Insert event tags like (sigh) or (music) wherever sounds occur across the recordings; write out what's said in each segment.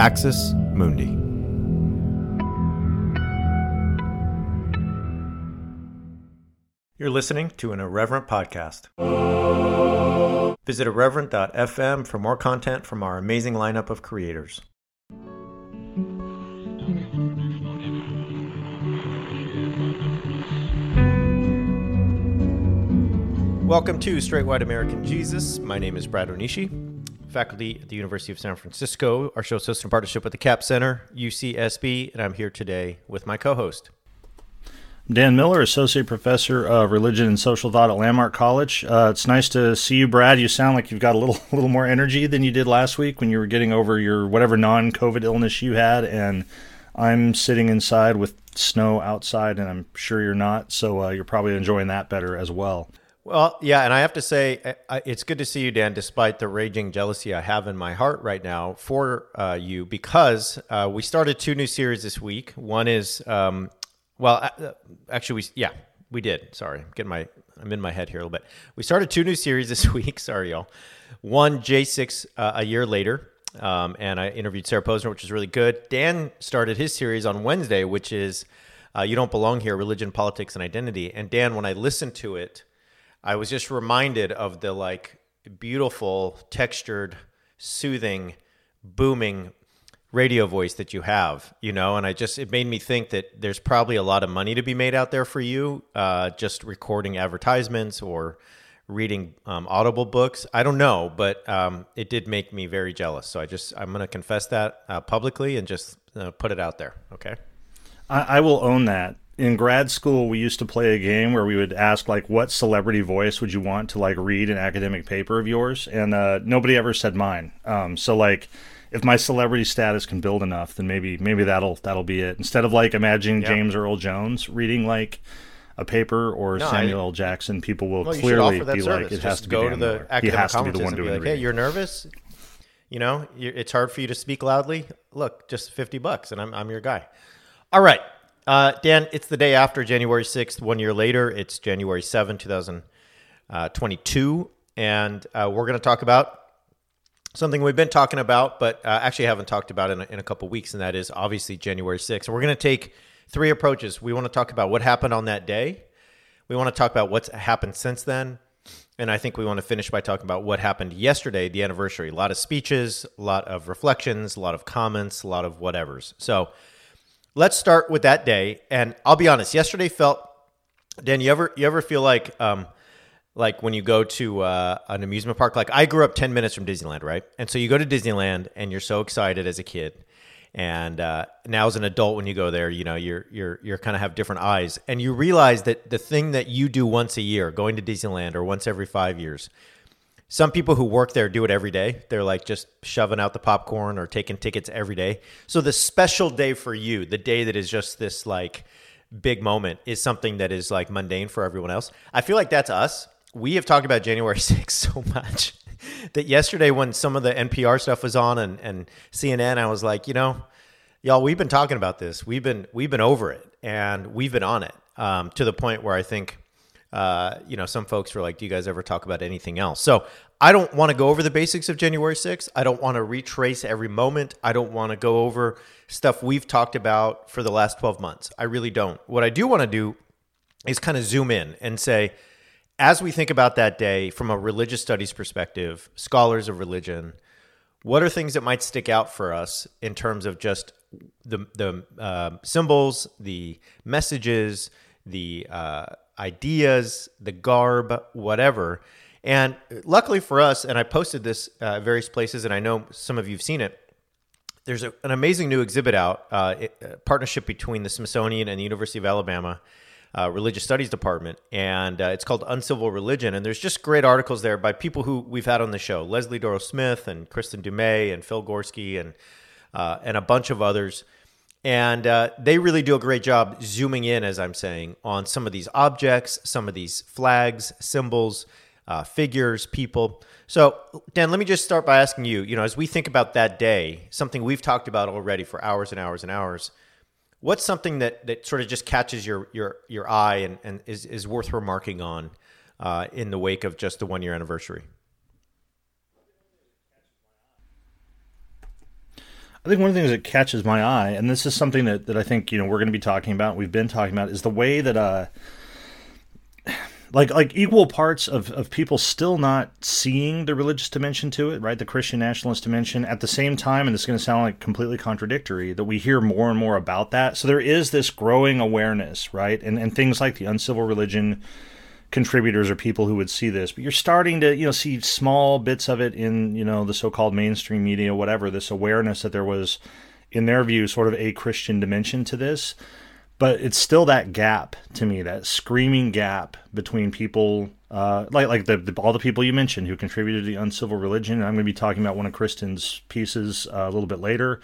Axis Mundi. You're listening to an Irreverent podcast. Visit irreverent.fm for more content from our amazing lineup of creators. Welcome to Straight White American Jesus. My name is Brad Onishi, faculty at the University of San Francisco. Our show is in partnership with the Capps Center, UCSB, and I'm here today with my co host. Dan Miller, Associate Professor of Religion and Social Thought at Landmark College. Uh, it's nice to see you, Brad. You sound like you've got a little, (laughs) little more energy than you did last week when you were getting over your whatever non-COVID illness you had, and I'm sitting inside with snow outside, and I'm sure you're not. So uh, you're probably enjoying that better as well. Well, yeah, and I have to say, it's good to see you, Dan, despite the raging jealousy I have in my heart right now for uh, you, because uh, we started two new series this week. One is, um, well, uh, actually, we yeah, we did. Sorry, I'm getting my I'm in my head here a little bit. We started two new series this (laughs) week. Sorry, y'all. One J6 uh, a year later, um, and I interviewed Sarah Posner, which is really good. Dan started his series on Wednesday, which is uh, "You Don't Belong Here: Religion, Politics, and Identity." And Dan, when I listened to it I was just reminded of the like beautiful, textured, soothing, booming radio voice that you have, you know, and I just it made me think that there's probably a lot of money to be made out there for you, uh, just recording advertisements or reading um, audible books. I don't know, but um, it did make me very jealous. So I just I'm going to confess that uh, publicly and just uh, put it out there. Okay. I, I will own that in grad school we used to play a game where we would ask like what celebrity voice would you want to like read an academic paper of yours and uh, nobody ever said mine um, so like if my celebrity status can build enough then maybe maybe that'll that'll be it instead of like imagining james earl jones reading like a paper or no, Samuel L. Jackson, people will well, clearly be service. like, it Just has to go be to the He has to be the one doing like, Hey, you're nervous. You know, it's hard for you to speak loudly. Look, just fifty bucks, and I'm I'm your guy. All right, uh, Dan, it's the day after January 6th. One year later, it's January 7, 2022. And uh, we're going to talk about something we've been talking about, but uh, actually haven't talked about in a, in a couple weeks, and that is obviously January 6th. And we're going to take three approaches. We want to talk about what happened on that day, we want to talk about what's happened since then. And I think we want to finish by talking about what happened yesterday, the anniversary. A lot of speeches, a lot of reflections, a lot of comments, a lot of whatevers. So, let's start with that day. And I'll be honest, yesterday felt Dan, you ever you ever feel like um like when you go to uh, an amusement park like I grew up 10 minutes from Disneyland, right? And so you go to Disneyland and you're so excited as a kid. And uh, now as an adult when you go there, you know, you're you're you're kind of have different eyes and you realize that the thing that you do once a year, going to Disneyland or once every 5 years, some people who work there do it every day. They're like just shoving out the popcorn or taking tickets every day. So the special day for you, the day that is just this like big moment, is something that is like mundane for everyone else. I feel like that's us. We have talked about January (laughs) 6th so much (laughs) that yesterday when some of the NPR stuff was on and, and CNN, I was like, you know, y'all, we've been talking about this. We've been we've been over it and we've been on it um, to the point where I think uh, you know, some folks were like, "Do you guys ever talk about anything else?" So I don't want to go over the basics of January 6th. I don't want to retrace every moment. I don't want to go over stuff we've talked about for the last 12 months. I really don't. What I do want to do is kind of zoom in and say, as we think about that day from a religious studies perspective, scholars of religion, what are things that might stick out for us in terms of just the the uh, symbols, the messages, the uh, ideas, the garb, whatever. And luckily for us, and I posted this uh, various places, and I know some of you've seen it. There's a, an amazing new exhibit out, uh, it, uh, partnership between the Smithsonian and the University of Alabama uh, Religious Studies Department, and uh, it's called Uncivil Religion. And there's just great articles there by people who we've had on the show: Leslie Dorrough Smith and Kristin Du Mez and Phil Gorski and uh, and a bunch of others and uh, they really do a great job zooming in, as I'm saying, on some of these objects, some of these flags, symbols, uh, figures, people. So, Dan, let me just start by asking you, you know, as we think about that day, something we've talked about already for hours and hours and hours, what's something that, that sort of just catches your, your, your eye and, and is, is worth remarking on uh, in the wake of just the one year anniversary? Think one of the things that catches my eye, and this is something that, that I think you know we're going to be talking about, we've been talking about, is the way that uh, like like equal parts of, of people still not seeing the religious dimension to it, right? The Christian nationalist dimension at the same time, and it's going to sound like completely contradictory, that we hear more and more about that. So there is this growing awareness, right? And and things like the uncivil religion contributors or people who would see this, but you're starting to, you know, see small bits of it in, you know, the so-called mainstream media, whatever, this awareness that there was, in their view, sort of a Christian dimension to this but it's still that gap to me, that screaming gap between people uh, like like the, the, all the people you mentioned who contributed to the uncivil religion. I'm going to be talking about one of Kristin's pieces uh, a little bit later,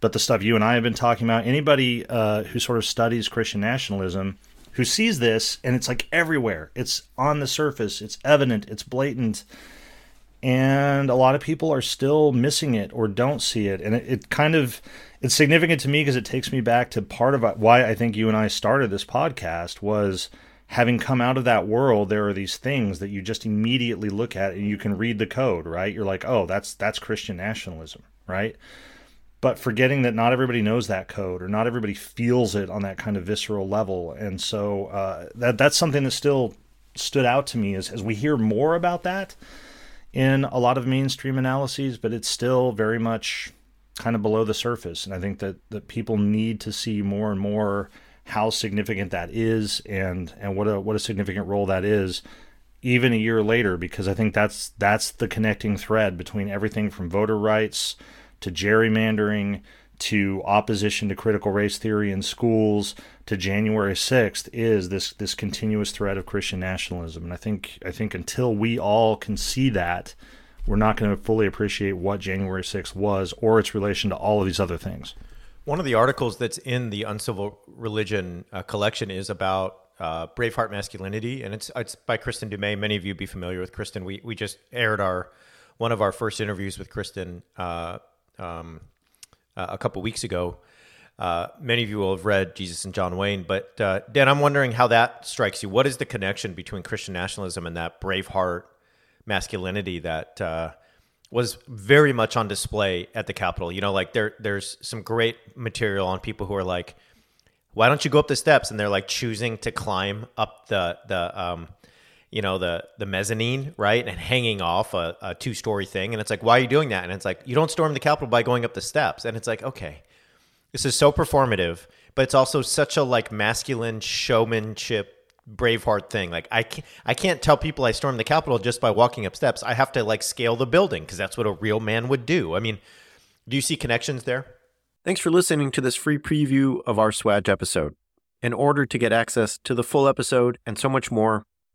but the stuff you and I have been talking about. Anybody uh, who sort of studies Christian nationalism who sees this and it's like everywhere. It's on the surface. It's evident. It's blatant. And a lot of people are still missing it or don't see it, and it, it kind of it's significant to me because it takes me back to part of why I think you and I started this podcast was having come out of that world there are these things that you just immediately look at and you can read the code right you're like oh that's that's christian nationalism right but forgetting that not everybody knows that code or not everybody feels it on that kind of visceral level and so uh, that that's something that still stood out to me as, as we hear more about that in a lot of mainstream analyses but it's still very much kind of below the surface. And I think that, that people need to see more and more how significant that is and, and what a what a significant role that is even a year later because I think that's that's the connecting thread between everything from voter rights to gerrymandering to opposition to critical race theory in schools to January 6th is this this continuous threat of Christian nationalism and I think I think until we all can see that we're not going to fully appreciate what January 6th was or its relation to all of these other things. One of the articles that's in the Uncivil Religion uh, collection is about uh, Braveheart masculinity, and it's it's by Kristin Du Mez. Many of you be familiar with Kristen. We we just aired our one of our first interviews with Kristin uh, um, a couple weeks ago. Uh, many of you will have read Jesus and John Wayne, but uh, Dan, I'm wondering how that strikes you. What is the connection between Christian nationalism and that Braveheart masculinity that uh, was very much on display at the Capitol. You know, like there there's some great material on people who are like, why don't you go up the steps? And they're like choosing to climb up the the um, you know the the mezzanine right and hanging off a, a two story thing and it's like why are you doing that and it's like you don't storm the capitol by going up the steps and it's like okay this is so performative but it's also such a like masculine showmanship Braveheart thing. Like I can't, I can't tell people I stormed the Capitol just by walking up steps. I have to like scale the building because that's what a real man would do. I mean, do you see connections there? Thanks for listening to this free preview of our SWAJ episode. In order to get access to the full episode and so much more,